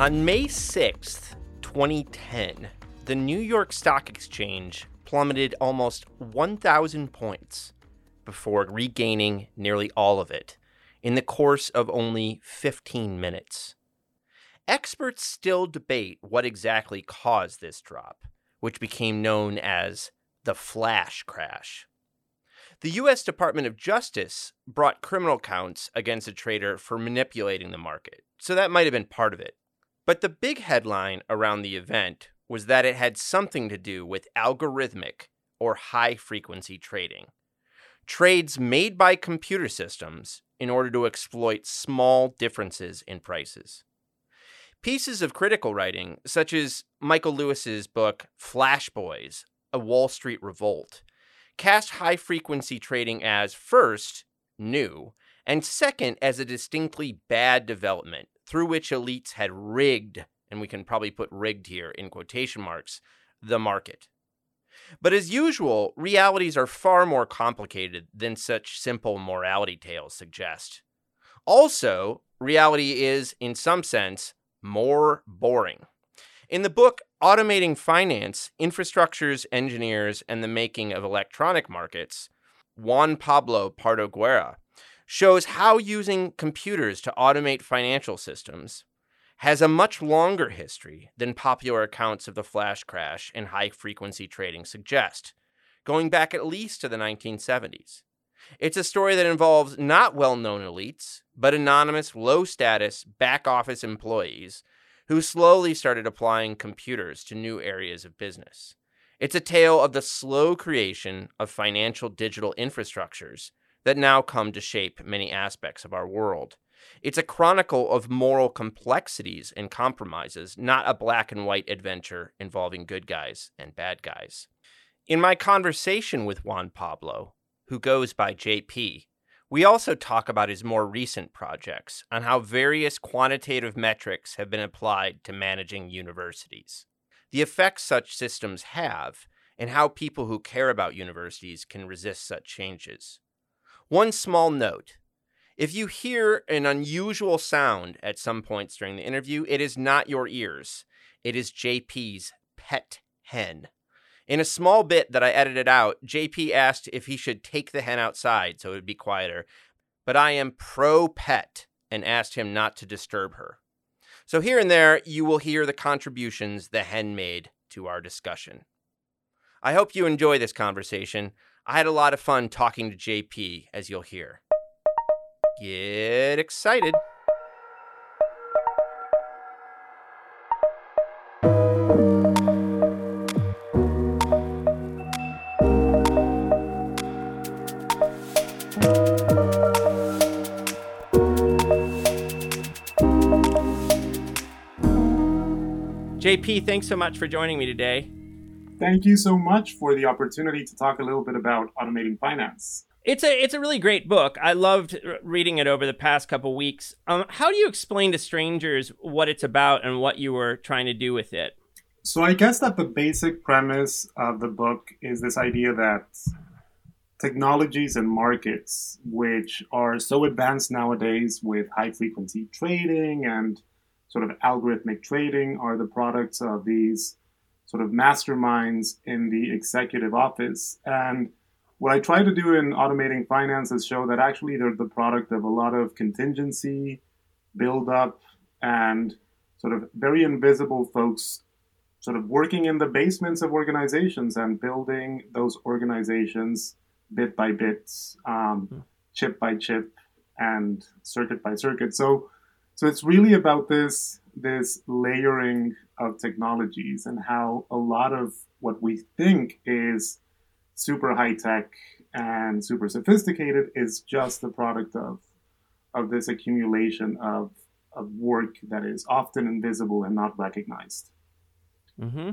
On May 6th, 2010, the New York Stock Exchange plummeted almost 1,000 points before regaining nearly all of it in the course of only 15 minutes. Experts still debate what exactly caused this drop, which became known as the flash crash. The U.S. Department of Justice brought criminal counts against a trader for manipulating the market, so that might have been part of it. But the big headline around the event was that it had something to do with algorithmic or high frequency trading. Trades made by computer systems in order to exploit small differences in prices. Pieces of critical writing, such as Michael Lewis's book Flash Boys, A Wall Street Revolt, cast high frequency trading as first, new, and second, as a distinctly bad development through which elites had rigged, and we can probably put rigged here in quotation marks, the market. But as usual, realities are far more complicated than such simple morality tales suggest. Also, reality is, in some sense, more boring. In the book Automating Finance Infrastructures, Engineers, and the Making of Electronic Markets, Juan Pablo Pardo Guerra shows how using computers to automate financial systems has a much longer history than popular accounts of the flash crash and high frequency trading suggest, going back at least to the 1970s. It's a story that involves not well known elites, but anonymous, low status back office employees who slowly started applying computers to new areas of business. It's a tale of the slow creation of financial digital infrastructures that now come to shape many aspects of our world. It's a chronicle of moral complexities and compromises, not a black and white adventure involving good guys and bad guys. In my conversation with Juan Pablo, who goes by JP, we also talk about his more recent projects on how various quantitative metrics have been applied to managing universities, the effects such systems have, and how people who care about universities can resist such changes. One small note if you hear an unusual sound at some points during the interview, it is not your ears. It is JP's pet hen. In a small bit that I edited out, JP asked if he should take the hen outside so it would be quieter, but I am pro pet and asked him not to disturb her. So here and there, you will hear the contributions the hen made to our discussion. I hope you enjoy this conversation. I had a lot of fun talking to JP, as you'll hear. Get excited. JP, thanks so much for joining me today. Thank you so much for the opportunity to talk a little bit about automating finance. It's a it's a really great book. I loved reading it over the past couple weeks. Um, how do you explain to strangers what it's about and what you were trying to do with it? So I guess that the basic premise of the book is this idea that technologies and markets, which are so advanced nowadays with high frequency trading and sort of algorithmic trading, are the products of these sort of masterminds in the executive office. And what I try to do in automating finance is show that actually they're the product of a lot of contingency, build up, and sort of very invisible folks sort of working in the basements of organizations and building those organizations bit by bit, um, hmm. chip by chip, and circuit by circuit. So, so it's really about this this layering of technologies and how a lot of what we think is super high tech and super sophisticated is just the product of of this accumulation of of work that is often invisible and not recognized. Mm-hmm.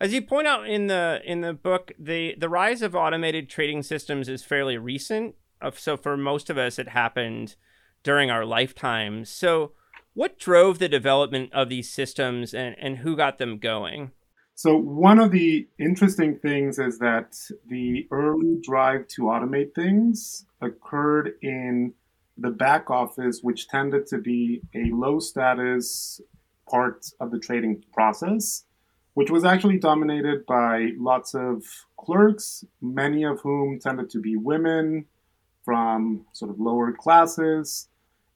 As you point out in the in the book, the the rise of automated trading systems is fairly recent. So for most of us, it happened during our lifetime. So what drove the development of these systems and, and who got them going? So one of the interesting things is that the early drive to automate things occurred in the back office, which tended to be a low status part of the trading process which was actually dominated by lots of clerks, many of whom tended to be women from sort of lower classes,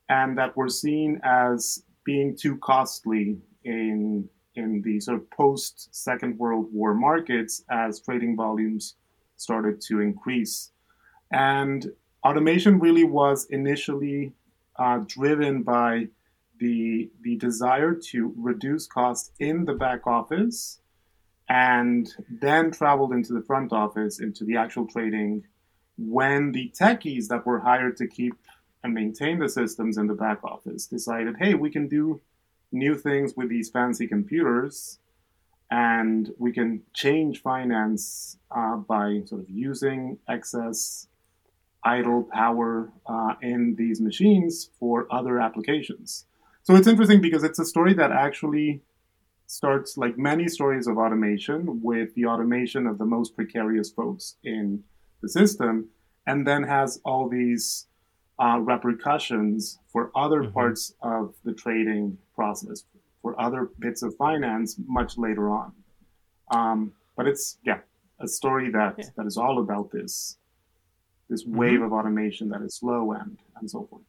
and that were seen as being too costly in in the sort of post Second World War markets as trading volumes started to increase. And automation really was initially uh, driven by the the desire to reduce costs in the back office and then traveled into the front office into the actual trading when the techies that were hired to keep and maintain the systems in the back office decided hey we can do new things with these fancy computers and we can change finance uh, by sort of using excess idle power uh, in these machines for other applications. So it's interesting because it's a story that actually starts like many stories of automation with the automation of the most precarious folks in the system, and then has all these uh, repercussions for other mm-hmm. parts of the trading process, for other bits of finance much later on. Um, but it's yeah, a story that yeah. that is all about this this wave mm-hmm. of automation that is slow and and so forth.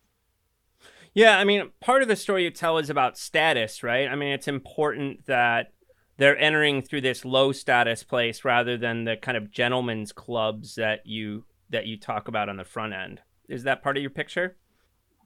Yeah, I mean, part of the story you tell is about status, right? I mean, it's important that they're entering through this low status place rather than the kind of gentlemen's clubs that you that you talk about on the front end. Is that part of your picture?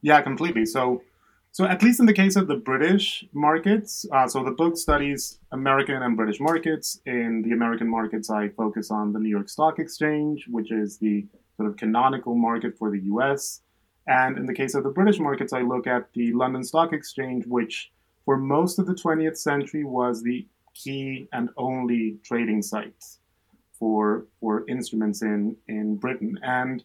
Yeah, completely. So, so at least in the case of the British markets, uh, so the book studies American and British markets. In the American markets, I focus on the New York Stock Exchange, which is the sort of canonical market for the U.S. And in the case of the British markets, I look at the London Stock Exchange, which for most of the 20th century was the key and only trading site for, for instruments in, in Britain. And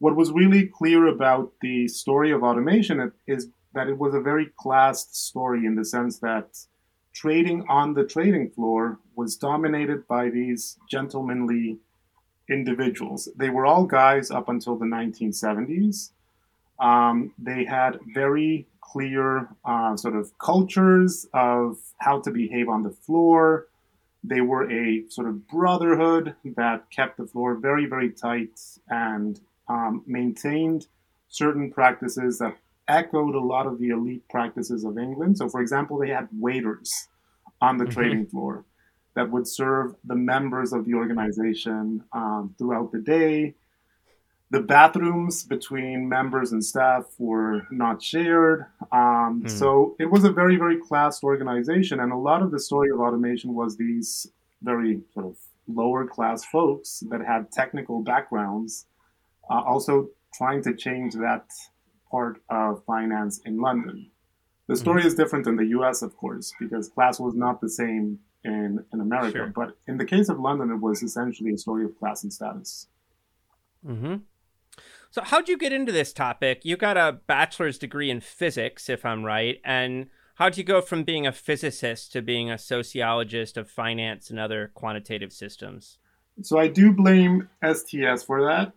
what was really clear about the story of automation is that it was a very classed story in the sense that trading on the trading floor was dominated by these gentlemanly individuals. They were all guys up until the 1970s um, they had very clear uh, sort of cultures of how to behave on the floor. They were a sort of brotherhood that kept the floor very, very tight and um, maintained certain practices that echoed a lot of the elite practices of England. So, for example, they had waiters on the mm-hmm. trading floor that would serve the members of the organization um, throughout the day the bathrooms between members and staff were not shared. Um, mm. So it was a very, very classed organization. And a lot of the story of automation was these very sort of lower class folks that had technical backgrounds, uh, also trying to change that part of finance in London. The story mm-hmm. is different in the US, of course, because class was not the same in, in America. Sure. But in the case of London, it was essentially a story of class and status. Mm-hmm. So, how'd you get into this topic? You got a bachelor's degree in physics, if I'm right. And how'd you go from being a physicist to being a sociologist of finance and other quantitative systems? So, I do blame STS for that.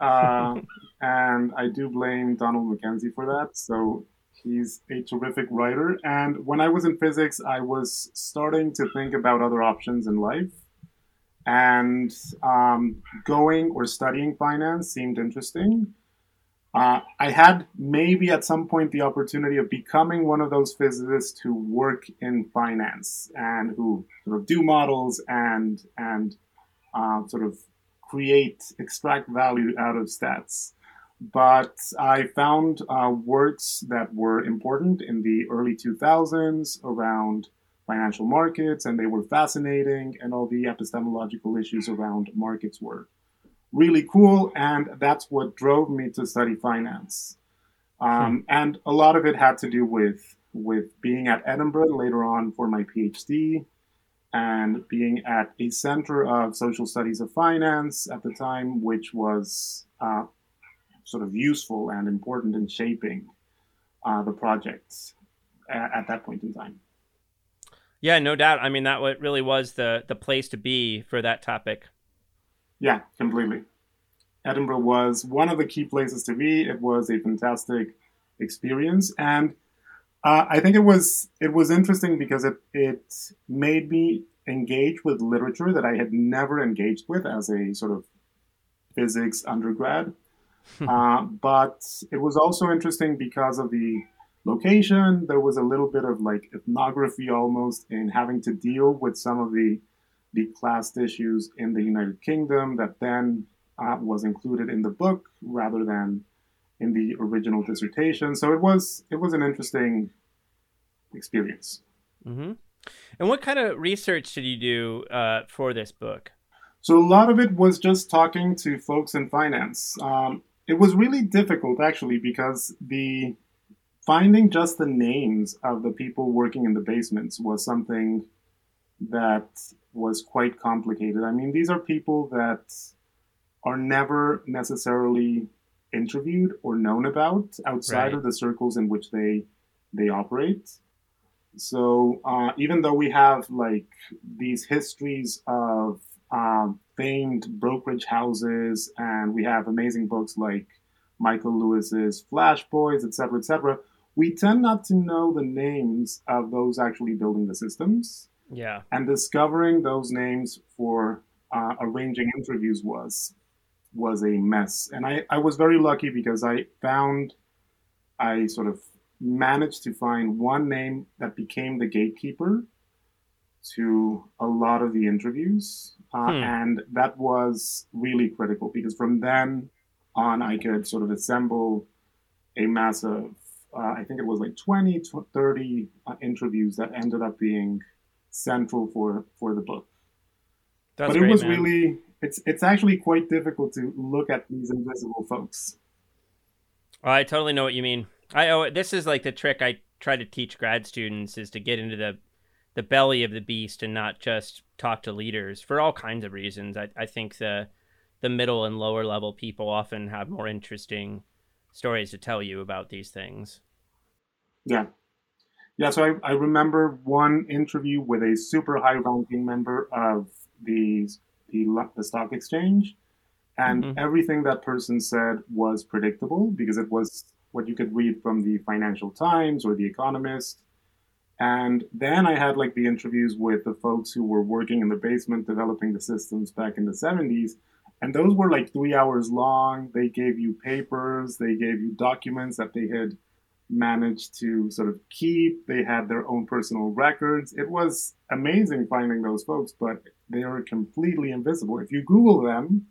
Uh, and I do blame Donald MacKenzie for that. So, he's a terrific writer. And when I was in physics, I was starting to think about other options in life and um, going or studying finance seemed interesting. Uh, I had maybe at some point the opportunity of becoming one of those physicists who work in finance and who sort of do models and and uh, sort of create extract value out of stats. But I found uh, works that were important in the early 2000s around financial markets and they were fascinating and all the epistemological issues around markets were really cool and that's what drove me to study finance um, hmm. and a lot of it had to do with with being at edinburgh later on for my phd and being at a center of social studies of finance at the time which was uh, sort of useful and important in shaping uh, the projects at, at that point in time yeah, no doubt. I mean, that really was the the place to be for that topic. Yeah, completely. Edinburgh was one of the key places to be. It was a fantastic experience, and uh, I think it was it was interesting because it it made me engage with literature that I had never engaged with as a sort of physics undergrad. uh, but it was also interesting because of the location. There was a little bit of like ethnography almost in having to deal with some of the the class issues in the United Kingdom that then uh, was included in the book rather than in the original dissertation. So it was it was an interesting experience. Mm-hmm. And what kind of research did you do uh, for this book? So a lot of it was just talking to folks in finance. Um, it was really difficult actually because the finding just the names of the people working in the basements was something that was quite complicated. I mean, these are people that are never necessarily interviewed or known about outside right. of the circles in which they they operate. So uh, even though we have like these histories of um, famed brokerage houses, and we have amazing books like Michael Lewis's Flash Boys, etc., etc., we tend not to know the names of those actually building the systems. Yeah. And discovering those names for uh, arranging interviews was was a mess. And I, I was very lucky because I found I sort of managed to find one name that became the gatekeeper to a lot of the interviews. Uh, hmm. And that was really critical because from then on, I could sort of assemble a massive uh, I think it was like 20, 30 uh, interviews that ended up being central for for the book. That's but it great, was man. really it's it's actually quite difficult to look at these invisible folks. I totally know what you mean. I oh, this is like the trick I try to teach grad students is to get into the the belly of the beast and not just talk to leaders for all kinds of reasons. I, I think the the middle and lower level people often have more interesting stories to tell you about these things. Yeah. Yeah, so I, I remember one interview with a super high ranking member of the, the, the stock exchange, and mm-hmm. everything that person said was predictable because it was what you could read from the Financial Times or The Economist. And then I had like the interviews with the folks who were working in the basement developing the systems back in the 70s. And those were like three hours long. They gave you papers, they gave you documents that they had managed to sort of keep. They had their own personal records. It was amazing finding those folks, but they are completely invisible. If you Google them,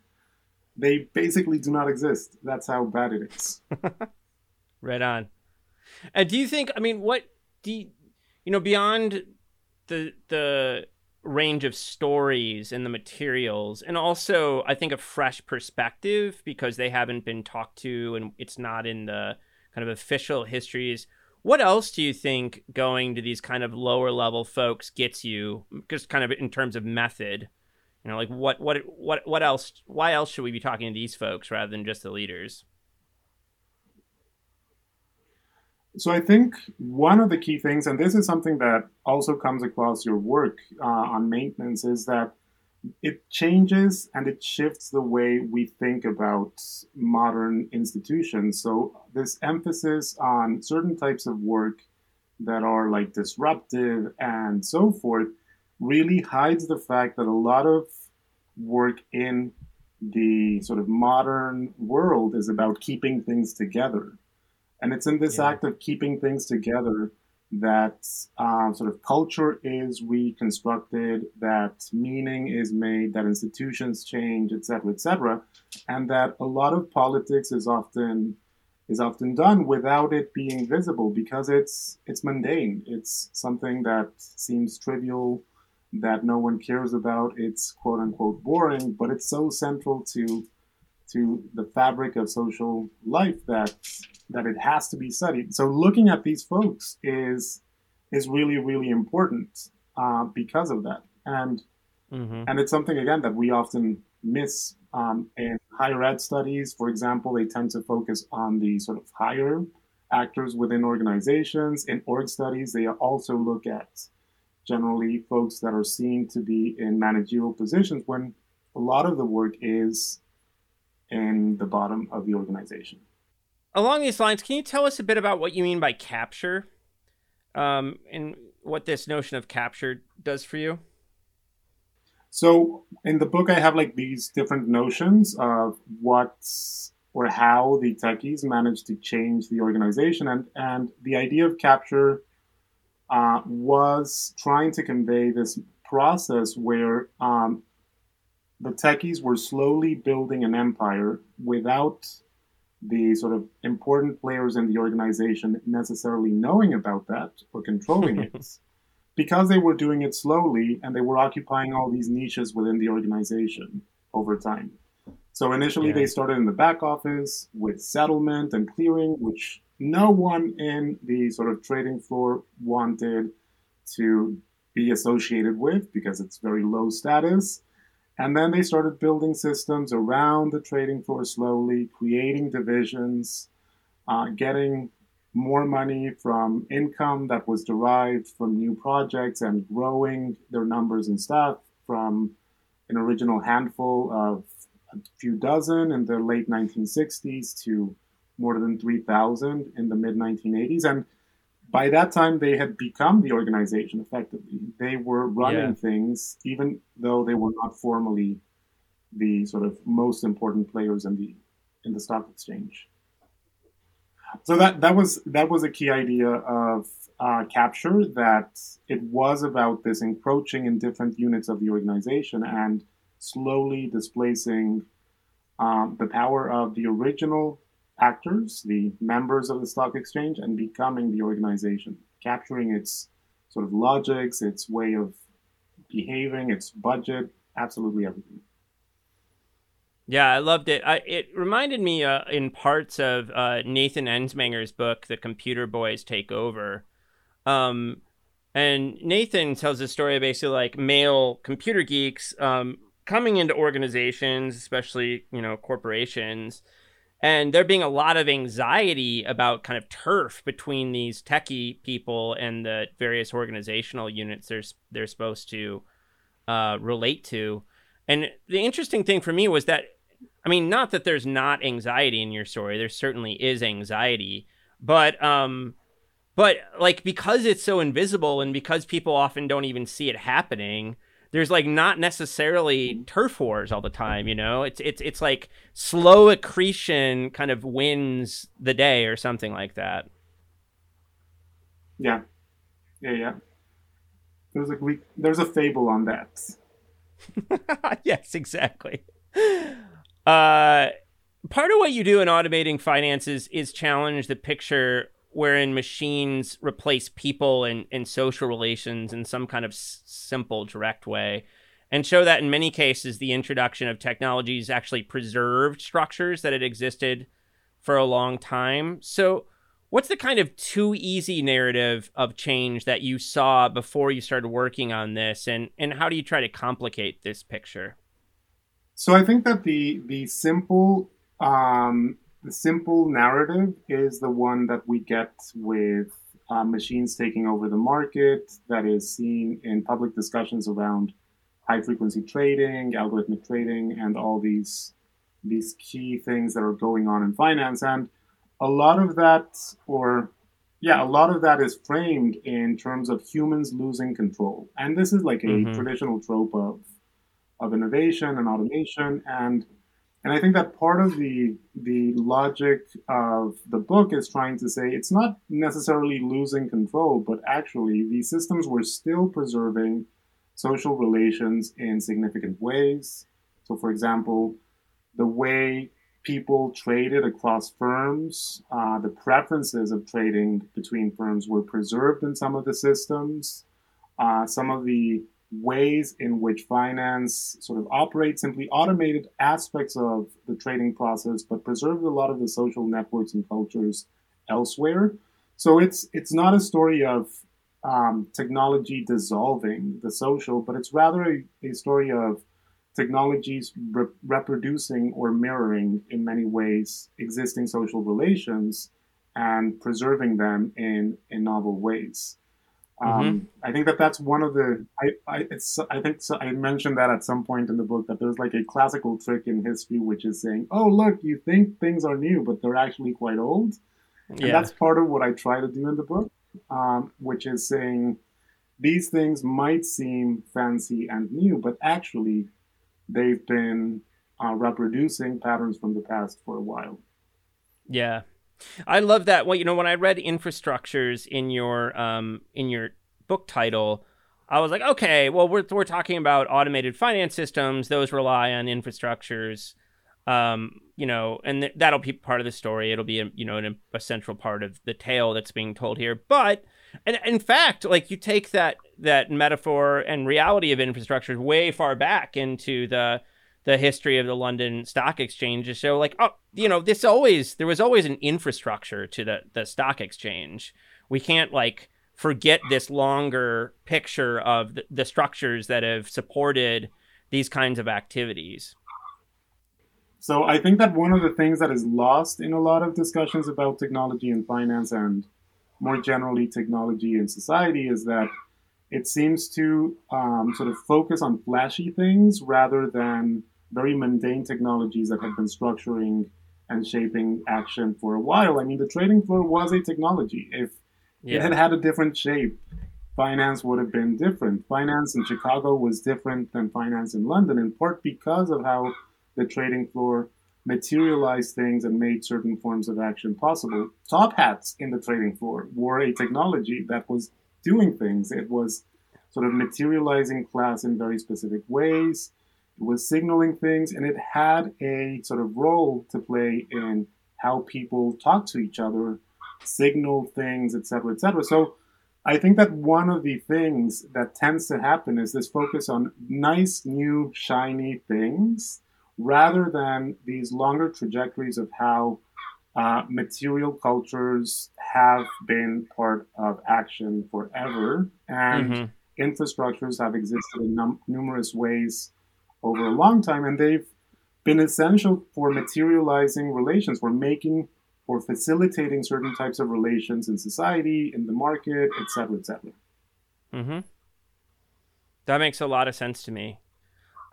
they basically do not exist. That's how bad it is. right on. And do you think? I mean, what do you, you know beyond the the range of stories and the materials and also i think a fresh perspective because they haven't been talked to and it's not in the kind of official histories. What else do you think going to these kind of lower level folks gets you, just kind of in terms of method? You know, like what what what what else? Why else should we be talking to these folks rather than just the leaders? So I think one of the key things, and this is something that also comes across your work uh, on maintenance, is that it changes and it shifts the way we think about modern institutions. So this emphasis on certain types of work that are like disruptive and so forth really hides the fact that a lot of work in the sort of modern world is about keeping things together and it's in this yeah. act of keeping things together that uh, sort of culture is reconstructed, that meaning is made, that institutions change, etc., etc., and that a lot of politics is often is often done without it being visible because it's it's mundane. It's something that seems trivial, that no one cares about. It's quote unquote boring, but it's so central to to the fabric of social life that that it has to be studied. So looking at these folks is is really really important uh, because of that, and mm-hmm. and it's something again that we often miss um, in higher ed studies. For example, they tend to focus on the sort of higher actors within organizations. In org studies, they also look at generally folks that are seen to be in managerial positions when a lot of the work is in the bottom of the organization. Along these lines, can you tell us a bit about what you mean by capture um, and what this notion of capture does for you? So, in the book, I have like these different notions of what or how the techies managed to change the organization. And, and the idea of capture uh, was trying to convey this process where um, the techies were slowly building an empire without the sort of important players in the organization necessarily knowing about that or controlling it because they were doing it slowly and they were occupying all these niches within the organization over time. So initially yeah. they started in the back office with settlement and clearing, which no one in the sort of trading floor wanted to be associated with because it's very low status. And then they started building systems around the trading floor slowly, creating divisions, uh, getting more money from income that was derived from new projects and growing their numbers and staff from an original handful of a few dozen in the late 1960s to more than 3,000 in the mid 1980s. And by that time they had become the organization effectively. They were running yeah. things, even though they were not formally the sort of most important players in the in the stock exchange. So that that was that was a key idea of uh, capture that it was about this encroaching in different units of the organization and slowly displacing um, the power of the original actors, the members of the stock exchange, and becoming the organization, capturing its sort of logics, its way of behaving, its budget, absolutely everything. Yeah, I loved it. I, it reminded me uh, in parts of uh, Nathan Ensmenger's book, The Computer Boys Take Over. Um, and Nathan tells a story of basically like male computer geeks um, coming into organizations, especially, you know, corporations, and there being a lot of anxiety about kind of turf between these techie people and the various organizational units they're they're supposed to uh, relate to. And the interesting thing for me was that, I mean, not that there's not anxiety in your story. There certainly is anxiety, but um, but like because it's so invisible and because people often don't even see it happening there's like not necessarily turf wars all the time you know? It's it's it's like slow accretion kind of wins the day or something like that. Yeah. Yeah yeah. There's a we, there's a fable on that. Yes exactly. Uh part of what you do in automating finances is challenge the picture wherein machines replace people and, and social relations in some kind of s- simple, direct way, and show that in many cases the introduction of technologies actually preserved structures that had existed for a long time. So, What's the kind of too easy narrative of change that you saw before you started working on this, and and how do you try to complicate this picture? So I think that the the simple um, the simple narrative is the one that we get with uh, machines taking over the market that is seen in public discussions around high frequency trading, algorithmic trading, and all these these key things that are going on in finance. And a lot of that, or yeah, a lot of that is framed in terms of humans losing control. And this is like a mm-hmm. traditional trope of of innovation and automation. And and I think that part of the the logic of the book is trying to say it's not necessarily losing control, but actually these systems were still preserving social relations in significant ways. So, for example, the way people traded across firms, uh, the preferences of trading between firms were preserved in some of the systems. Uh, some of the ways in which finance sort of operates simply automated aspects of the trading process, but preserved a lot of the social networks and cultures elsewhere. So it's it's not a story of um, technology dissolving the social, but it's rather a, a story of technologies re- reproducing or mirroring in many ways existing social relations and preserving them in, in novel ways. Um, mm-hmm. I think that that's one of the I I, it's, I think so, I mentioned that at some point in the book that there's like a classical trick in history which is saying, oh look, you think things are new, but they're actually quite old, and yeah. that's part of what I try to do in the book, um, which is saying these things might seem fancy and new, but actually they've been uh, reproducing patterns from the past for a while. Yeah, I love that. Well, you know, when I read infrastructures in your um in your book title, I was like, okay, well, we're we're talking about automated finance systems. Those rely on infrastructures, um, you know, and th- that'll be part of the story. It'll be, a, you know, an, a central part of the tale that's being told here. But, and in fact, like you take that that metaphor and reality of infrastructure way far back into the the history of the London Stock Exchange to show like, oh, you know, this always there was always an infrastructure to the the stock exchange. We can't like forget this longer picture of the, the structures that have supported these kinds of activities. So I think that one of the things that is lost in a lot of discussions about technology and finance and more generally technology and society is that it seems to um, sort of focus on flashy things rather than very mundane technologies that have been structuring and shaping action for a while. I mean, the trading floor was a technology. If yeah. it had had a different shape, finance would have been different. Finance in Chicago was different than finance in London, in part because of how the trading floor materialized things and made certain forms of action possible. Top hats in the trading floor were a technology that was doing things. It was sort of materializing class in very specific ways it was signaling things, and it had a sort of role to play in how people talk to each other, signal things, etc., etc. So I think that one of the things that tends to happen is this focus on nice, new, shiny things rather than these longer trajectories of how uh, material cultures have been part of action forever and mm-hmm. infrastructures have existed in num- numerous ways over a long time, and they've been essential for materializing relations, for making, for facilitating certain types of relations in society, in the market, etc., etc. Mm-hmm. That makes a lot of sense to me.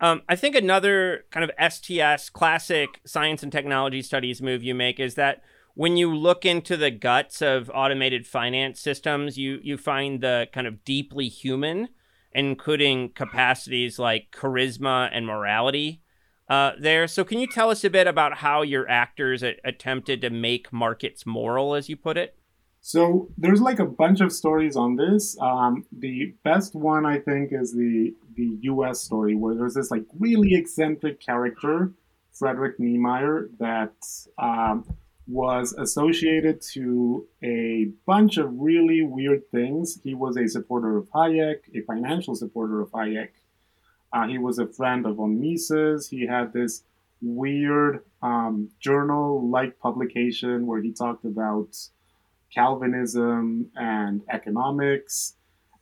Um, I think another kind of STS classic science and technology studies move you make is that when you look into the guts of automated finance systems, you you find the kind of deeply human including capacities like charisma and morality uh, there. So, can you tell us a bit about how your actors a- attempted to make markets moral, as you put it? So, there's like a bunch of stories on this. Um, the best one, I think, is the the U.S. story, where there's this like really eccentric character, Frederick Nymeyer, that um, was associated to a bunch of really weird things. He was a supporter of Hayek, a financial supporter of Hayek. Uh, he was a friend of von Mises. He had this weird um, journal like publication where he talked about Calvinism and economics.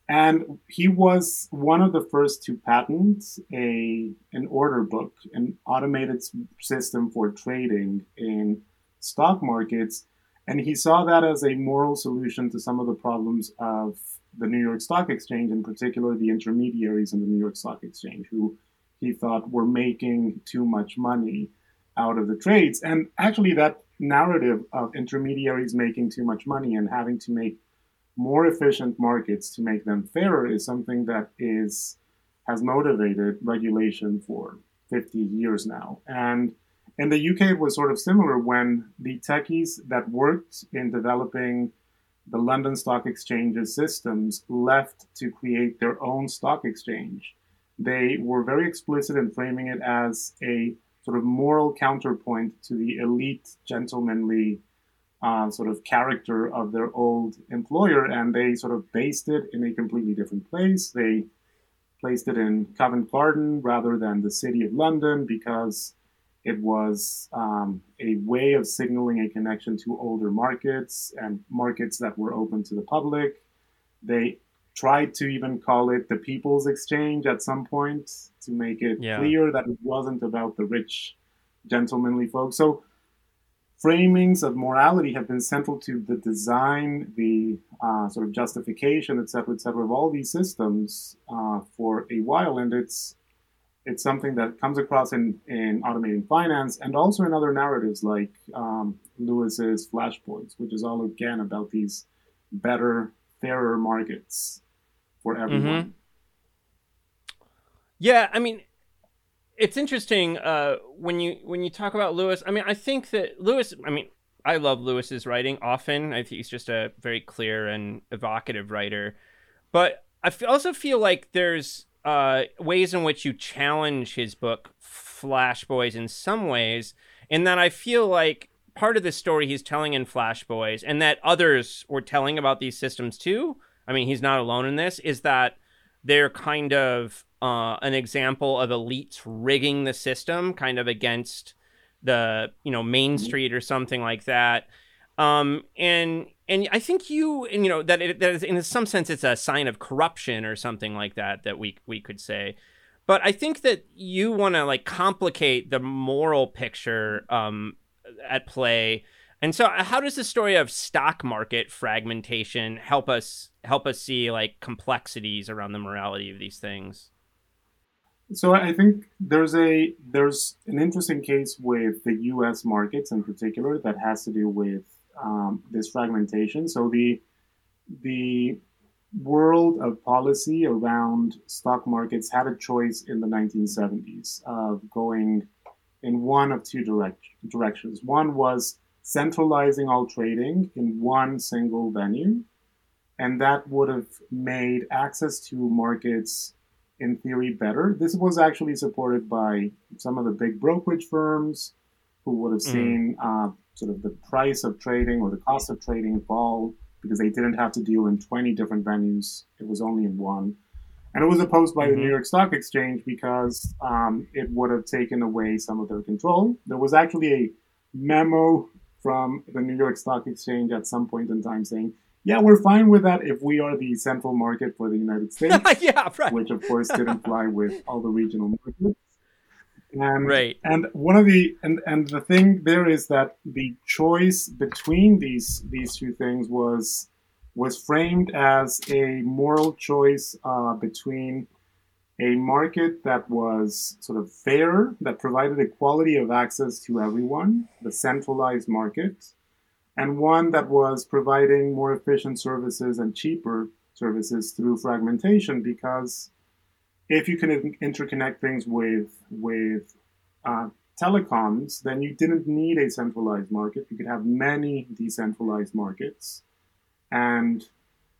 And he was one of the first to patent a an order book, an automated system for trading in stock markets. And he saw that as a moral solution to some of the problems of the New York Stock Exchange, in particular the intermediaries in the New York Stock Exchange, who he thought were making too much money out of the trades. And actually, that narrative of intermediaries making too much money and having to make more efficient markets to make them fairer is something that is has motivated regulation for 50 years now. And in the UK, it was sort of similar when the techies that worked in developing the London Stock Exchange's systems left to create their own stock exchange. They were very explicit in framing it as a sort of moral counterpoint to the elite, gentlemanly uh, sort of character of their old employer, and they sort of based it in a completely different place. They placed it in Covent Garden rather than the city of London because it was um, a way of signaling a connection to older markets and markets that were open to the public. They tried to even call it the People's Exchange at some point to make it yeah. clear that it wasn't about the rich, gentlemanly folks. So framings of morality have been central to the design, the uh, sort of justification, et cetera, et cetera, of all these systems uh, for a while. And it's it's something that comes across in, in automating finance and also in other narratives like um, Lewis's Flashpoints, which is all again about these better, fairer markets for everyone. Mm-hmm. Yeah, I mean, it's interesting uh, when you when you talk about Lewis. I mean, I think that Lewis. I mean, I love Lewis's writing. Often, I think he's just a very clear and evocative writer. But I also feel like there's uh, ways in which you challenge his book Flash Boys in some ways, in that I feel like part of the story he's telling in Flash Boys, and that others were telling about these systems too. I mean, he's not alone in this. Is that they're kind of uh, an example of elites rigging the system, kind of against the you know Main mm-hmm. Street or something like that. Um, and and I think you and you know that it, that is, in some sense it's a sign of corruption or something like that that we we could say. But I think that you want to like complicate the moral picture um, at play. And so, uh, how does the story of stock market fragmentation help us help us see like complexities around the morality of these things? So I think there's a there's an interesting case with the U.S. markets in particular that has to do with um, this fragmentation. So the the world of policy around stock markets had a choice in the 1970s of going in one of two direct, directions. One was centralizing all trading in one single venue, and that would have made access to markets in theory better. This was actually supported by some of the big brokerage firms who would have mm. seen mm. uh, sort of the price of trading or the cost of trading fall because they didn't have to deal in 20 different venues. It was only in one. And it was opposed by mm-hmm. the New York Stock Exchange because um, it would have taken away some of their control. There was actually a memo from the New York Stock Exchange at some point in time saying, yeah, we're fine with that if we are the central market for the United States. yeah, right. Which, of course, didn't fly with all the regional markets. And, right. And one of the and and the thing there is that the choice between these these two things was was framed as a moral choice uh, between a market that was sort of fair, that provided equality of access to everyone, the centralized market, and one that was providing more efficient services and cheaper services through fragmentation because if you can interconnect things with with uh, telecoms, then you didn't need a centralized market. You could have many decentralized markets, and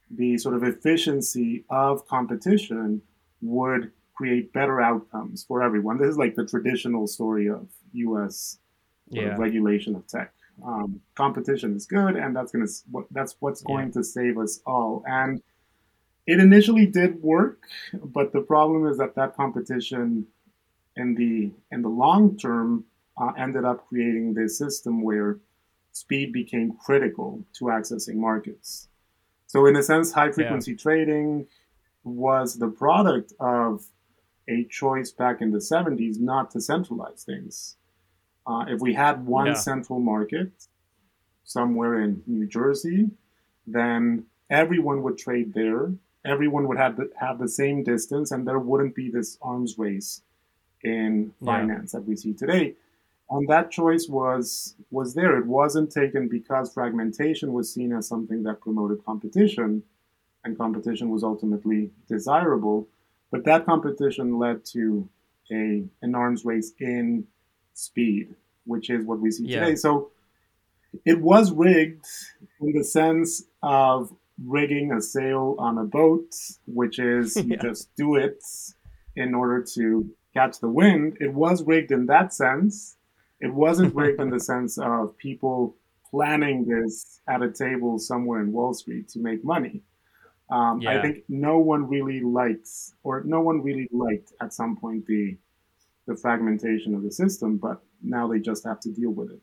the sort of efficiency of competition would create better outcomes for everyone. This is like the traditional story of U.S. Yeah. Of regulation of tech. Um, competition is good, and that's gonna that's what's going yeah. to save us all. And it initially did work, but the problem is that that competition in the in the long term uh, ended up creating this system where speed became critical to accessing markets. So, in a sense, high frequency yeah. trading was the product of a choice back in the 70s not to centralize things. Uh, if we had one yeah. central market somewhere in New Jersey, then everyone would trade there. Everyone would have the, have the same distance, and there wouldn't be this arms race in finance yeah. that we see today. And that choice was was there. It wasn't taken because fragmentation was seen as something that promoted competition, and competition was ultimately desirable. But that competition led to a an arms race in speed, which is what we see yeah. today. So it was rigged in the sense of rigging a sail on a boat, which is you yeah. just do it in order to catch the wind. It was rigged in that sense. It wasn't rigged in the sense of people planning this at a table somewhere in Wall Street to make money. Um, yeah. I think no one really likes, or no one really liked at some point the the fragmentation of the system, but now they just have to deal with it.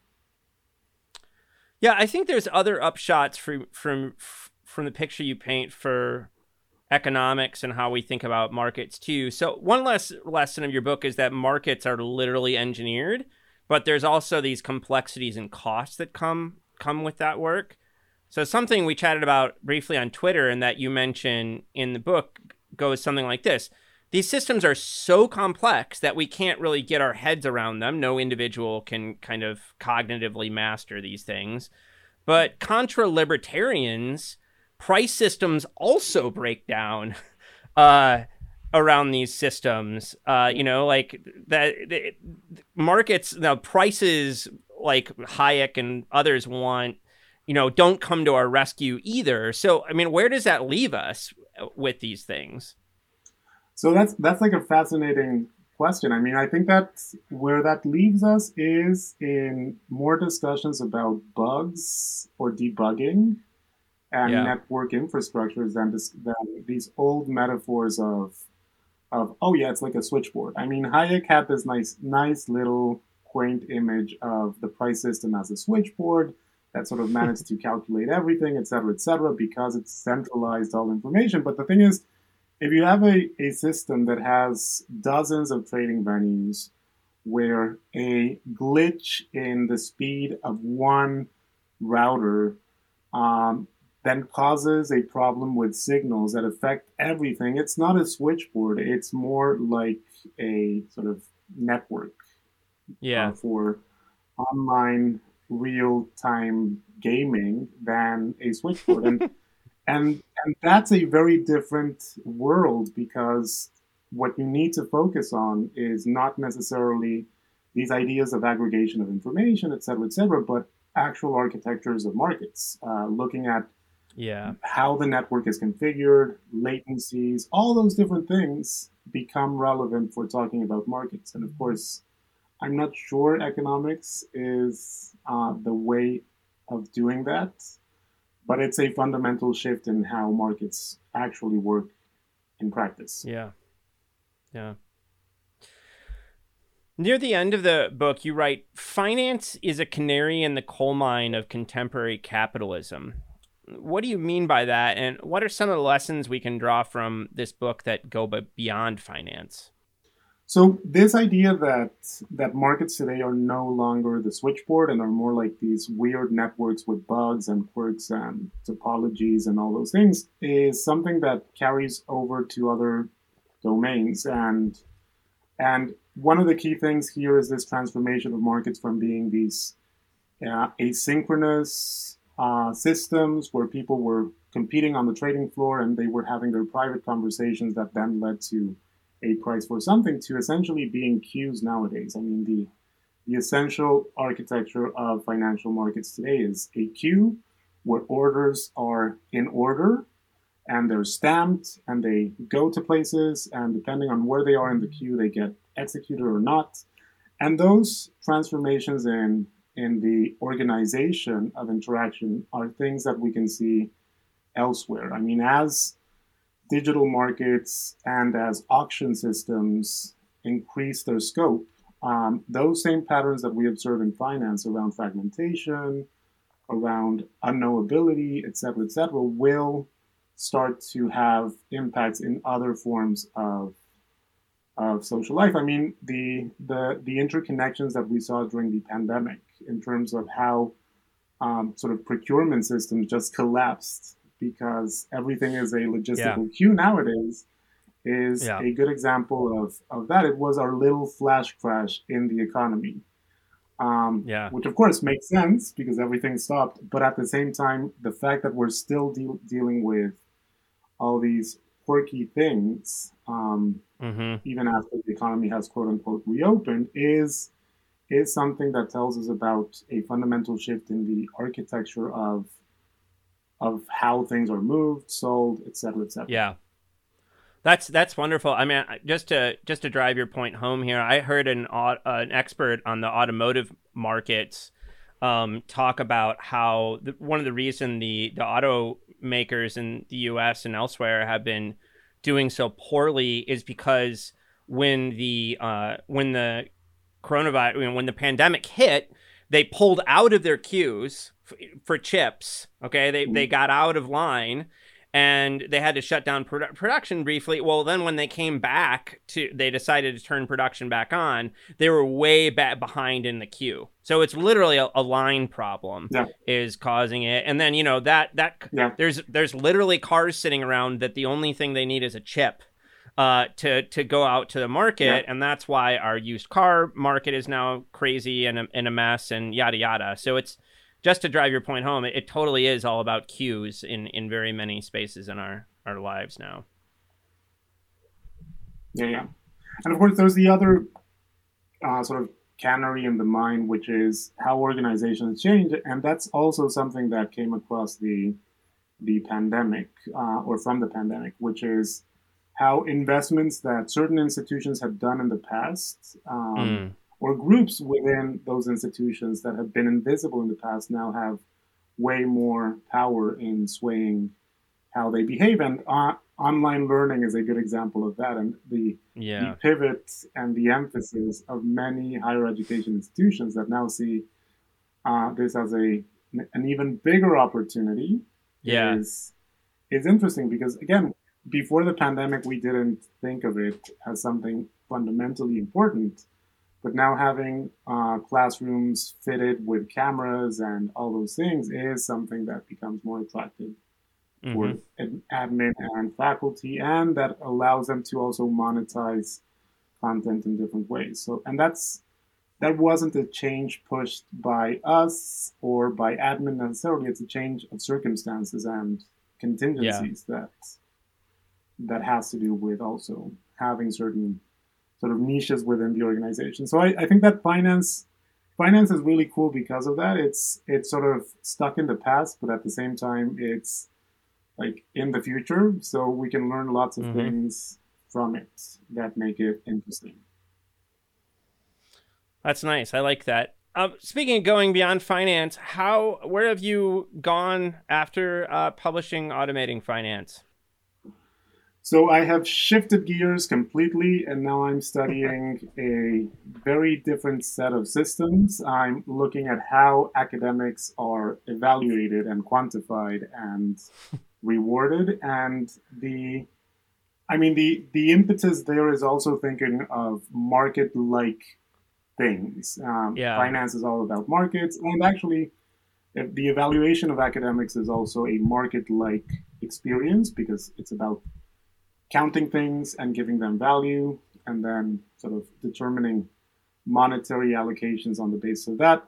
Yeah, I think there's other upshots from from from the picture you paint for economics and how we think about markets too. So one less lesson of your book is that markets are literally engineered, but there's also these complexities and costs that come come with that work. So something we chatted about briefly on Twitter and that you mention in the book goes something like this. These systems are so complex that we can't really get our heads around them. No individual can kind of cognitively master these things. But contra libertarians, price systems also break down uh, around these systems. Uh, you know, like that markets, now prices like Hayek and others want you know, don't come to our rescue either. So, I mean, where does that leave us with these things? So that's that's like a fascinating question. I mean, I think that where that leaves us is in more discussions about bugs or debugging and yeah. network infrastructures than, this, than these old metaphors of of oh yeah, it's like a switchboard. I mean, Hayek had this nice nice little quaint image of the price system as a switchboard that sort of managed to calculate everything, et cetera, et cetera, because it's centralized all information. But the thing is, if you have a, a system that has dozens of trading venues where a glitch in the speed of one router um, then causes a problem with signals that affect everything, it's not a switchboard. It's more like a sort of network yeah. Uh, for online real time gaming than a switchboard. and, and and that's a very different world because what you need to focus on is not necessarily these ideas of aggregation of information, et cetera, et cetera, but actual architectures of markets, uh, looking at yeah how the network is configured, latencies, all those different things become relevant for talking about markets. And of course, I'm not sure economics is uh, the way of doing that, but it's a fundamental shift in how markets actually work in practice. Yeah. Yeah. Near the end of the book, you write Finance is a canary in the coal mine of contemporary capitalism. What do you mean by that? And what are some of the lessons we can draw from this book that go beyond finance? So this idea that that markets today are no longer the switchboard and are more like these weird networks with bugs and quirks and topologies and all those things is something that carries over to other domains and and one of the key things here is this transformation of markets from being these uh, asynchronous uh, systems where people were competing on the trading floor and they were having their private conversations that then led to a price for something to essentially being queues nowadays. I mean, the the essential architecture of financial markets today is a queue where orders are in order and they're stamped and they go to places and depending on where they are in the queue they get executed or not and those transformations in in the organization of interaction are things that we can see elsewhere i mean as digital markets and as auction systems increase their scope, um, those same patterns that we observe in finance around fragmentation, around unknowability, et cetera, et cetera, will start to have impacts in other forms of of social life. I mean, the the the interconnections that we saw during the pandemic in terms of how um, sort of procurement systems just collapsed because everything is a logistical yeah. queue nowadays is yeah. a good example of, of that. It was our little flash crash in the economy. Um, yeah. Which, of course, makes sense because everything stopped. But at the same time, the fact that we're still de- dealing with all these quirky things, um, mm-hmm. even after the economy has quote unquote reopened, is is something that tells us about a fundamental shift in the architecture of of how things are moved, sold, etc., cetera, et cetera. Yeah. That's that's wonderful. I mean, just to just to drive your point home here, I heard an uh, an expert on the automotive markets um, talk about how the, one of the reason the the automakers in the U.S. and elsewhere have been doing so poorly is because when the uh, when the coronavirus when the pandemic hit, they pulled out of their queues f- for chips. Okay, they they mm-hmm. got out of line and they had to shut down produ- production briefly. Well, then when they came back to, they decided to turn production back on. They were way back behind in the queue. So it's literally a, a line problem yeah. is causing it. And then you know that that yeah. there's there's literally cars sitting around that the only thing they need is a chip. Uh, to to go out to the market, yeah. and that's why our used car market is now crazy and a, and a mess, and yada yada. So it's just to drive your point home, it, it totally is all about queues in in very many spaces in our our lives now. Yeah, yeah, and of course, there's the other uh, sort of canary in the mine, which is how organizations change, and that's also something that came across the the pandemic uh, or from the pandemic, which is how investments that certain institutions have done in the past um, mm or groups within those institutions that have been invisible in the past now have way more power in swaying how they behave. And uh, online learning is a good example of that. And the, yeah. the pivot and the emphasis of many higher education institutions that now see uh, this as a an even bigger opportunity yeah. is is interesting because again before the pandemic we didn't think of it as something fundamentally important but now having uh, classrooms fitted with cameras and all those things is something that becomes more attractive mm-hmm. for admin and faculty, and that allows them to also monetize content in different ways. So, and that's that wasn't a change pushed by us or by admin necessarily. It's a change of circumstances and contingencies yeah. that that has to do with also having certain sort of niches within the organization. So I, I think that finance finance is really cool because of that. It's it's sort of stuck in the past, but at the same time, it's like in the future. So we can learn lots of mm-hmm. things from it that make it interesting. That's nice. I like that. Um, speaking of going beyond finance, how where have you gone after uh, publishing automating finance? So I have shifted gears completely, and now I'm studying a very different set of systems. I'm looking at how academics are evaluated and quantified and rewarded, and the I mean the the impetus there is also thinking of market-like things. Um, yeah. Finance is all about markets, and actually, the evaluation of academics is also a market-like experience because it's about counting things and giving them value, and then sort of determining monetary allocations on the basis of that.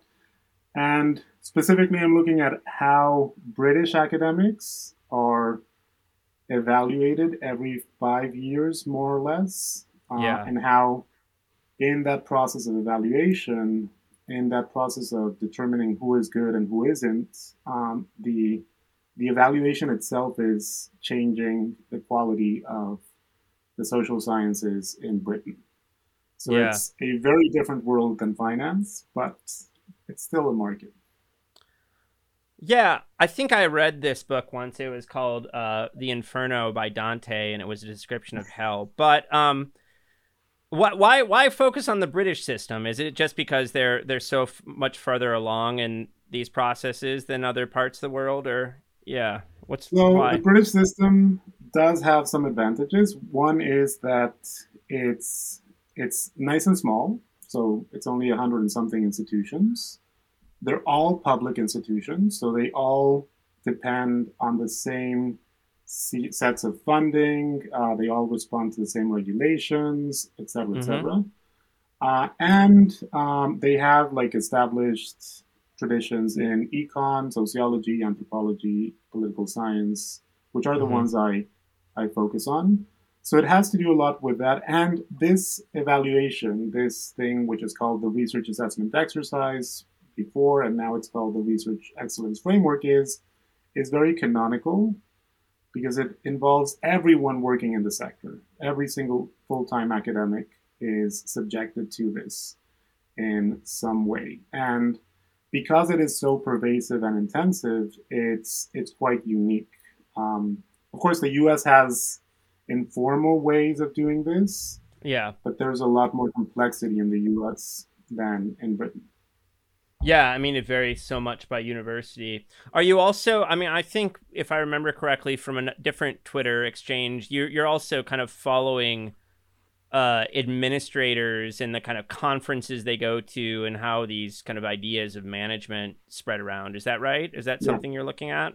And specifically, I'm looking at how British academics are evaluated every five years, more or less, uh, yeah. and how in that process of evaluation, in that process of determining who is good and who isn't, um, the the evaluation itself is changing the quality of the social sciences in Britain. So yeah. it's a very different world than finance, but it's still a market. Yeah, I think I read this book once. It was called uh, "The Inferno" by Dante, and it was a description of hell. But um, why why focus on the British system? Is it just because they're they're so f- much further along in these processes than other parts of the world, or yeah, what's so why? the British system does have some advantages. One is that it's it's nice and small, so it's only a hundred and something institutions. They're all public institutions, so they all depend on the same sets of funding. Uh, they all respond to the same regulations, et cetera, et mm-hmm. cetera. Uh, and um, they have like established traditions in econ, sociology, anthropology, political science, which are the mm-hmm. ones I, I focus on. So it has to do a lot with that. And this evaluation, this thing which is called the research assessment exercise before, and now it's called the research excellence framework, is is very canonical because it involves everyone working in the sector. Every single full time academic is subjected to this in some way. And because it is so pervasive and intensive, it's it's quite unique. Um, of course, the U.S. has informal ways of doing this. Yeah, but there's a lot more complexity in the U.S. than in Britain. Yeah, I mean it varies so much by university. Are you also? I mean, I think if I remember correctly from a different Twitter exchange, you're you're also kind of following uh, administrators and the kind of conferences they go to and how these kind of ideas of management spread around. Is that right? Is that something yeah. you're looking at?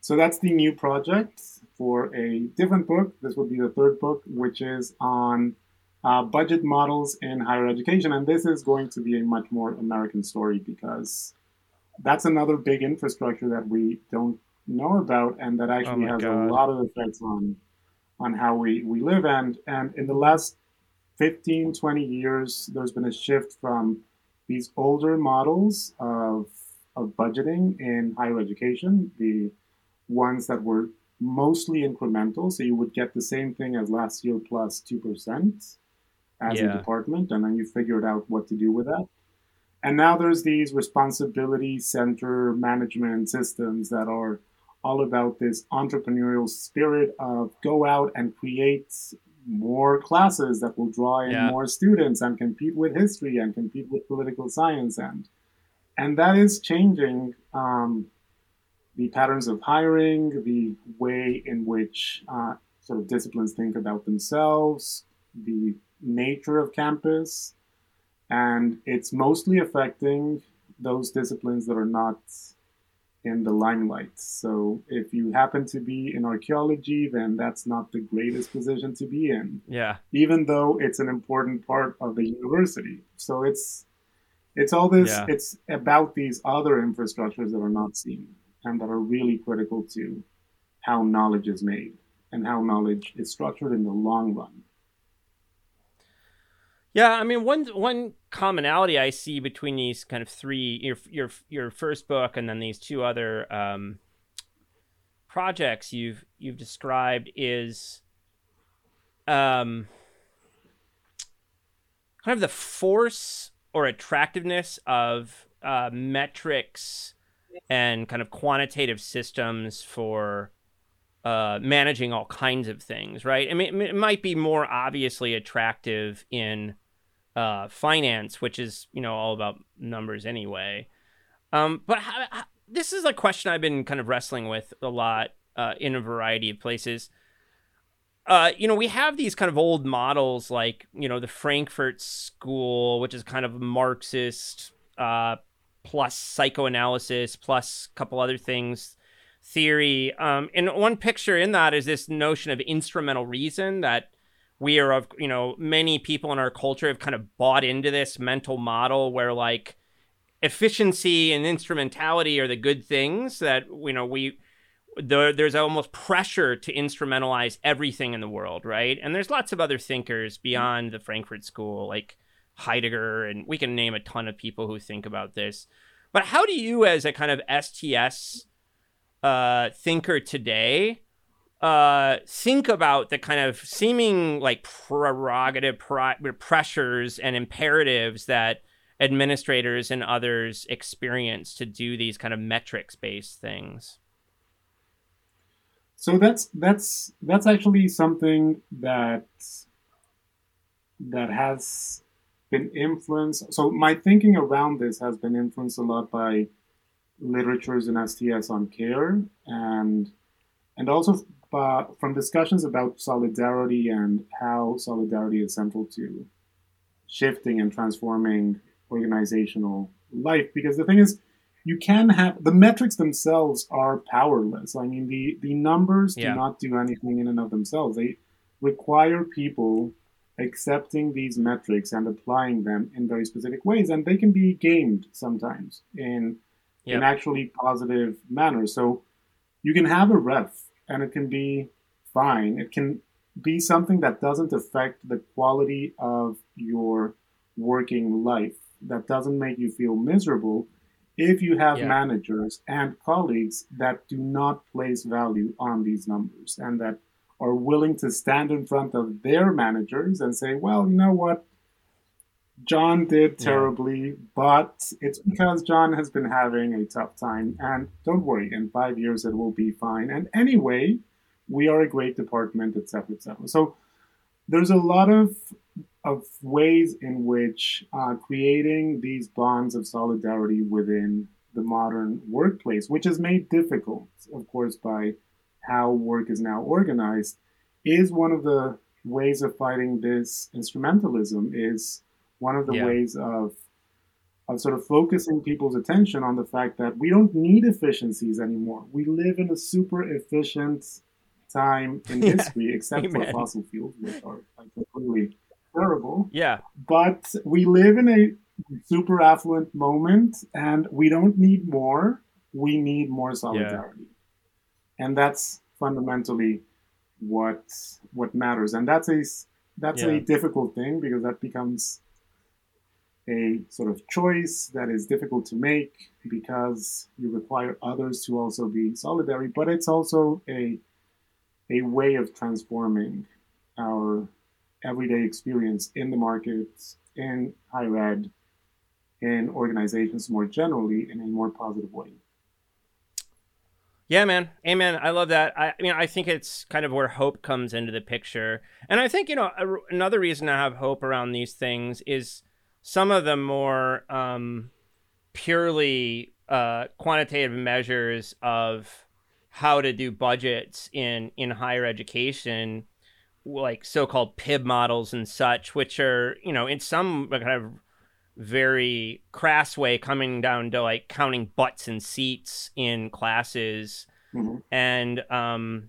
So that's the new project for a different book. This would be the third book, which is on uh, budget models in higher education. And this is going to be a much more American story because that's another big infrastructure that we don't know about and that actually oh has God. a lot of effects on on how we, we live and and in the last 15 20 years there's been a shift from these older models of of budgeting in higher education the ones that were mostly incremental so you would get the same thing as last year plus 2% as yeah. a department, and then you figured out what to do with that. And now there's these responsibility center management systems that are all about this entrepreneurial spirit of go out and create more classes that will draw in yeah. more students and compete with history and compete with political science and and that is changing um, the patterns of hiring, the way in which uh, sort of disciplines think about themselves, the nature of campus, and it's mostly affecting those disciplines that are not in the limelight. So if you happen to be in archaeology, then that's not the greatest position to be in. Yeah. Even though it's an important part of the university. So it's it's all this yeah. it's about these other infrastructures that are not seen and that are really critical to how knowledge is made and how knowledge is structured in the long run. Yeah, I mean one one commonality I see between these kind of three your your your first book and then these two other um, projects you've you've described is um, kind of the force or attractiveness of uh, metrics and kind of quantitative systems for uh, managing all kinds of things, right? I mean, it might be more obviously attractive in uh, finance, which is you know all about numbers anyway. Um, but how, how, this is a question I've been kind of wrestling with a lot uh, in a variety of places. Uh, you know, we have these kind of old models like you know the Frankfurt School, which is kind of Marxist uh, plus psychoanalysis plus a couple other things theory. Um, and one picture in that is this notion of instrumental reason that we are of you know many people in our culture have kind of bought into this mental model where like efficiency and instrumentality are the good things that you know we the, there's almost pressure to instrumentalize everything in the world right? And there's lots of other thinkers beyond the frankfurt school like heidegger and we can name a ton of people who think about this. But how do you as a kind of sts uh, thinker today uh, think about the kind of seeming like prerogative pressures and imperatives that administrators and others experience to do these kind of metrics based things. So that's that's that's actually something that that has been influenced so my thinking around this has been influenced a lot by literatures in STS on care and and also uh, from discussions about solidarity and how solidarity is central to shifting and transforming organizational life. Because the thing is, you can have the metrics themselves are powerless. I mean, the the numbers yeah. do not do anything in and of themselves. They require people accepting these metrics and applying them in very specific ways, and they can be gamed sometimes in yep. in actually positive manner. So you can have a ref, and it can be fine. It can be something that doesn't affect the quality of your working life, that doesn't make you feel miserable if you have yeah. managers and colleagues that do not place value on these numbers and that are willing to stand in front of their managers and say, well, you know what? John did terribly, yeah. but it's because John has been having a tough time. And don't worry, in five years it will be fine. And anyway, we are a great department, etc., etc. So there's a lot of of ways in which uh, creating these bonds of solidarity within the modern workplace, which is made difficult, of course, by how work is now organized, is one of the ways of fighting this instrumentalism. Is one of the yeah. ways of of sort of focusing people's attention on the fact that we don't need efficiencies anymore. We live in a super efficient time in yeah. history, except Amen. for fossil fuels, which are like, completely terrible. Yeah. But we live in a super affluent moment and we don't need more. We need more solidarity. Yeah. And that's fundamentally what what matters. And that's a that's yeah. a difficult thing because that becomes a sort of choice that is difficult to make because you require others to also be solidary, but it's also a a way of transforming our everyday experience in the markets, in higher ed, in organizations more generally in a more positive way. Yeah, man. Amen. I love that. I, I, mean, I think it's kind of where hope comes into the picture. And I think, you know, a, another reason to have hope around these things is some of the more um, purely uh, quantitative measures of how to do budgets in, in higher education like so-called PIB models and such, which are you know in some kind of very crass way coming down to like counting butts and seats in classes, mm-hmm. and um,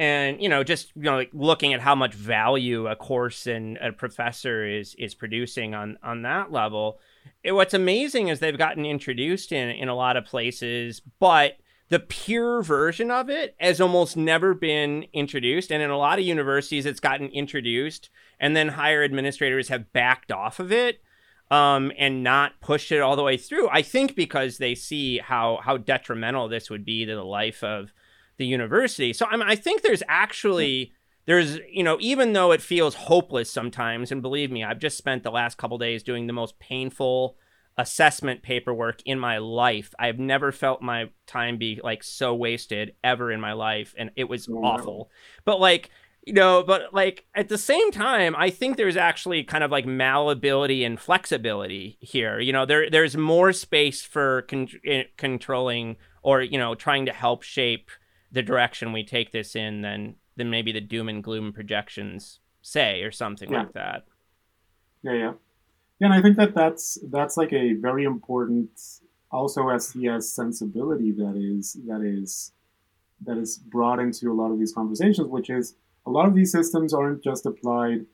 and you know just you know like looking at how much value a course and a professor is is producing on on that level. It, what's amazing is they've gotten introduced in in a lot of places, but the pure version of it has almost never been introduced. And in a lot of universities, it's gotten introduced, and then higher administrators have backed off of it um, and not pushed it all the way through. I think because they see how how detrimental this would be to the life of the university. So I mean, I think there's actually there's you know even though it feels hopeless sometimes, and believe me, I've just spent the last couple days doing the most painful assessment paperwork in my life. I've never felt my time be like so wasted ever in my life and it was oh, awful. But like you know, but like at the same time, I think there's actually kind of like malleability and flexibility here. You know, there there's more space for con- eh, controlling or you know trying to help shape the direction we take this in than than maybe the doom and gloom projections say or something yeah. like that. Yeah, yeah. Yeah, and I think that that's that's like a very important also STS sensibility that is that is that is brought into a lot of these conversations, which is a lot of these systems aren't just applied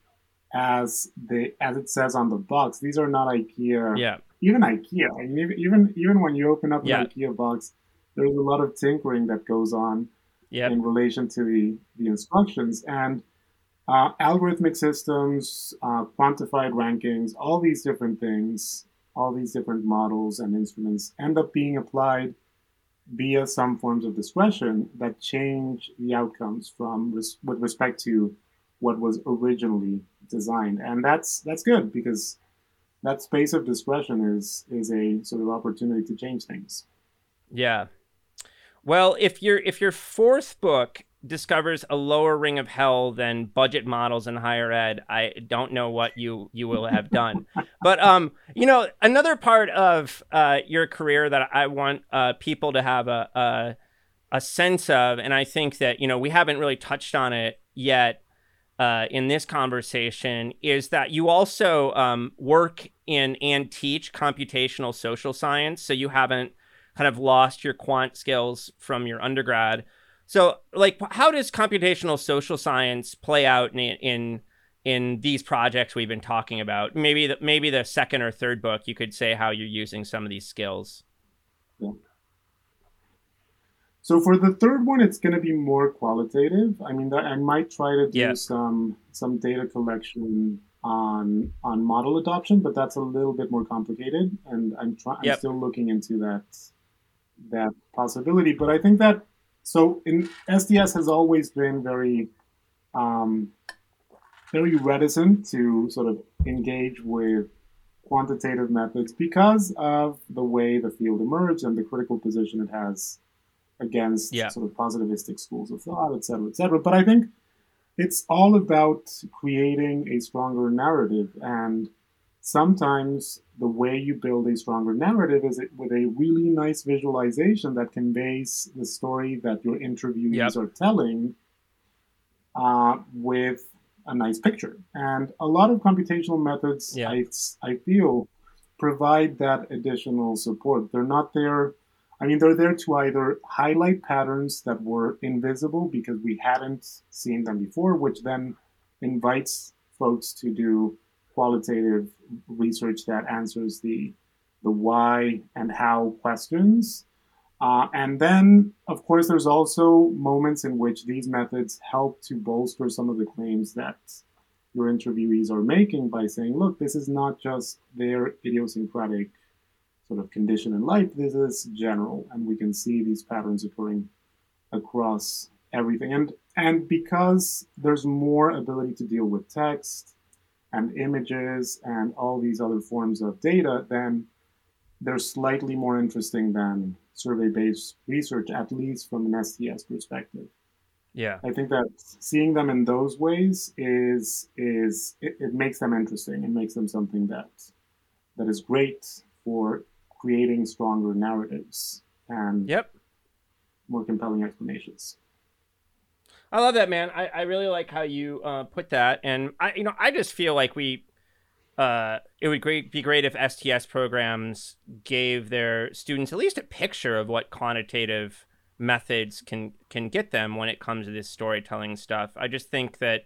as they as it says on the box. These are not IKEA. Yeah. Even IKEA. I mean, even even when you open up an yeah. IKEA box, there's a lot of tinkering that goes on yep. in relation to the the instructions and uh, algorithmic systems, uh, quantified rankings, all these different things, all these different models and instruments end up being applied via some forms of discretion that change the outcomes from res- with respect to what was originally designed, and that's that's good because that space of discretion is is a sort of opportunity to change things. Yeah. Well, if your if your fourth book discovers a lower ring of hell than budget models in higher ed, I don't know what you you will have done. but um, you know, another part of uh, your career that I want uh, people to have a, a a sense of, and I think that you know we haven't really touched on it yet uh, in this conversation, is that you also um, work in and teach computational social science. So you haven't kind of lost your quant skills from your undergrad. So, like, how does computational social science play out in in, in these projects we've been talking about? Maybe the, maybe the second or third book, you could say how you're using some of these skills. Yeah. So for the third one, it's going to be more qualitative. I mean, I might try to do some some data collection on on model adoption, but that's a little bit more complicated, and I'm trying. I'm still looking into that that possibility. But I think that so in STS has always been very um, very reticent to sort of engage with quantitative methods because of the way the field emerged and the critical position it has against yeah. sort of positivistic schools of thought, et cetera, et cetera. But I think it's all about creating a stronger narrative. And sometimes the way you build a stronger narrative is with a really nice visualization that conveys the story that your interviewees yep. are telling uh, with a nice picture. And a lot of computational methods, yeah. I, I feel, provide that additional support. They're not there I mean, they're there to either highlight patterns that were invisible because we hadn't seen them before, which then invites folks to do qualitative research that answers the the why and how questions. Uh, and then, of course, there's also moments in which these methods help to bolster some of the claims that your interviewees are making by saying, look, this is not just their idiosyncratic sort of condition in life. This is general, and we can see these patterns occurring across everything. And and because there's more ability to deal with text and images and all these other forms of data, then they're slightly more interesting than survey-based research, at least from an STS perspective. Yeah, I think that seeing them in those ways is is it, it makes them interesting. It makes them something that that is great for creating stronger narratives and yep. more compelling explanations. I love that, man. I, I really like how you uh, put that, and I, you know, I just feel like we, uh, it would great, be great if STS programs gave their students at least a picture of what quantitative methods can can get them when it comes to this storytelling stuff. I just think that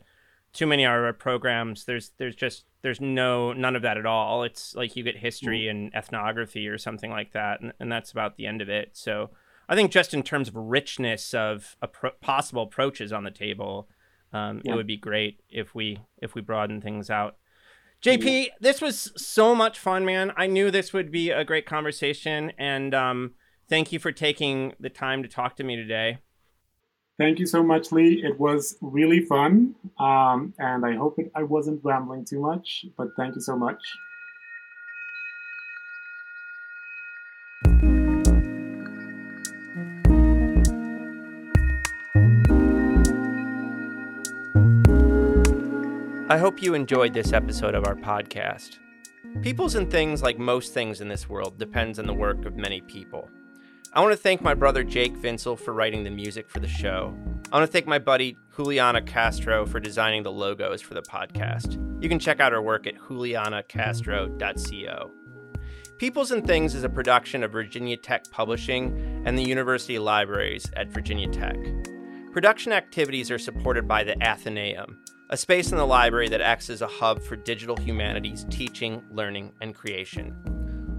too many of our programs, there's there's just there's no none of that at all. It's like you get history mm. and ethnography or something like that, and, and that's about the end of it. So I think just in terms of richness of possible approaches on the table, um, yeah. it would be great if we if we broaden things out. JP, yeah. this was so much fun, man. I knew this would be a great conversation, and um, thank you for taking the time to talk to me today. Thank you so much, Lee. It was really fun. Um, and I hope it, I wasn't rambling too much, but thank you so much. I hope you enjoyed this episode of our podcast. Peoples and things, like most things in this world, depends on the work of many people. I want to thank my brother Jake Vinsel for writing the music for the show. I want to thank my buddy Juliana Castro for designing the logos for the podcast. You can check out her work at julianacastro.co. Peoples and Things is a production of Virginia Tech Publishing and the University Libraries at Virginia Tech. Production activities are supported by the Athenaeum, a space in the library that acts as a hub for digital humanities teaching, learning, and creation.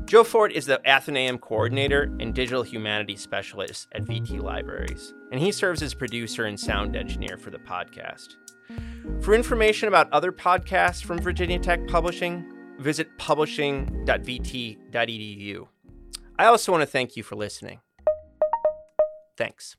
Joe Ford is the Athenaeum Coordinator and Digital Humanities Specialist at VT Libraries, and he serves as producer and sound engineer for the podcast. For information about other podcasts from Virginia Tech Publishing, visit publishing.vt.edu. I also want to thank you for listening. Thanks.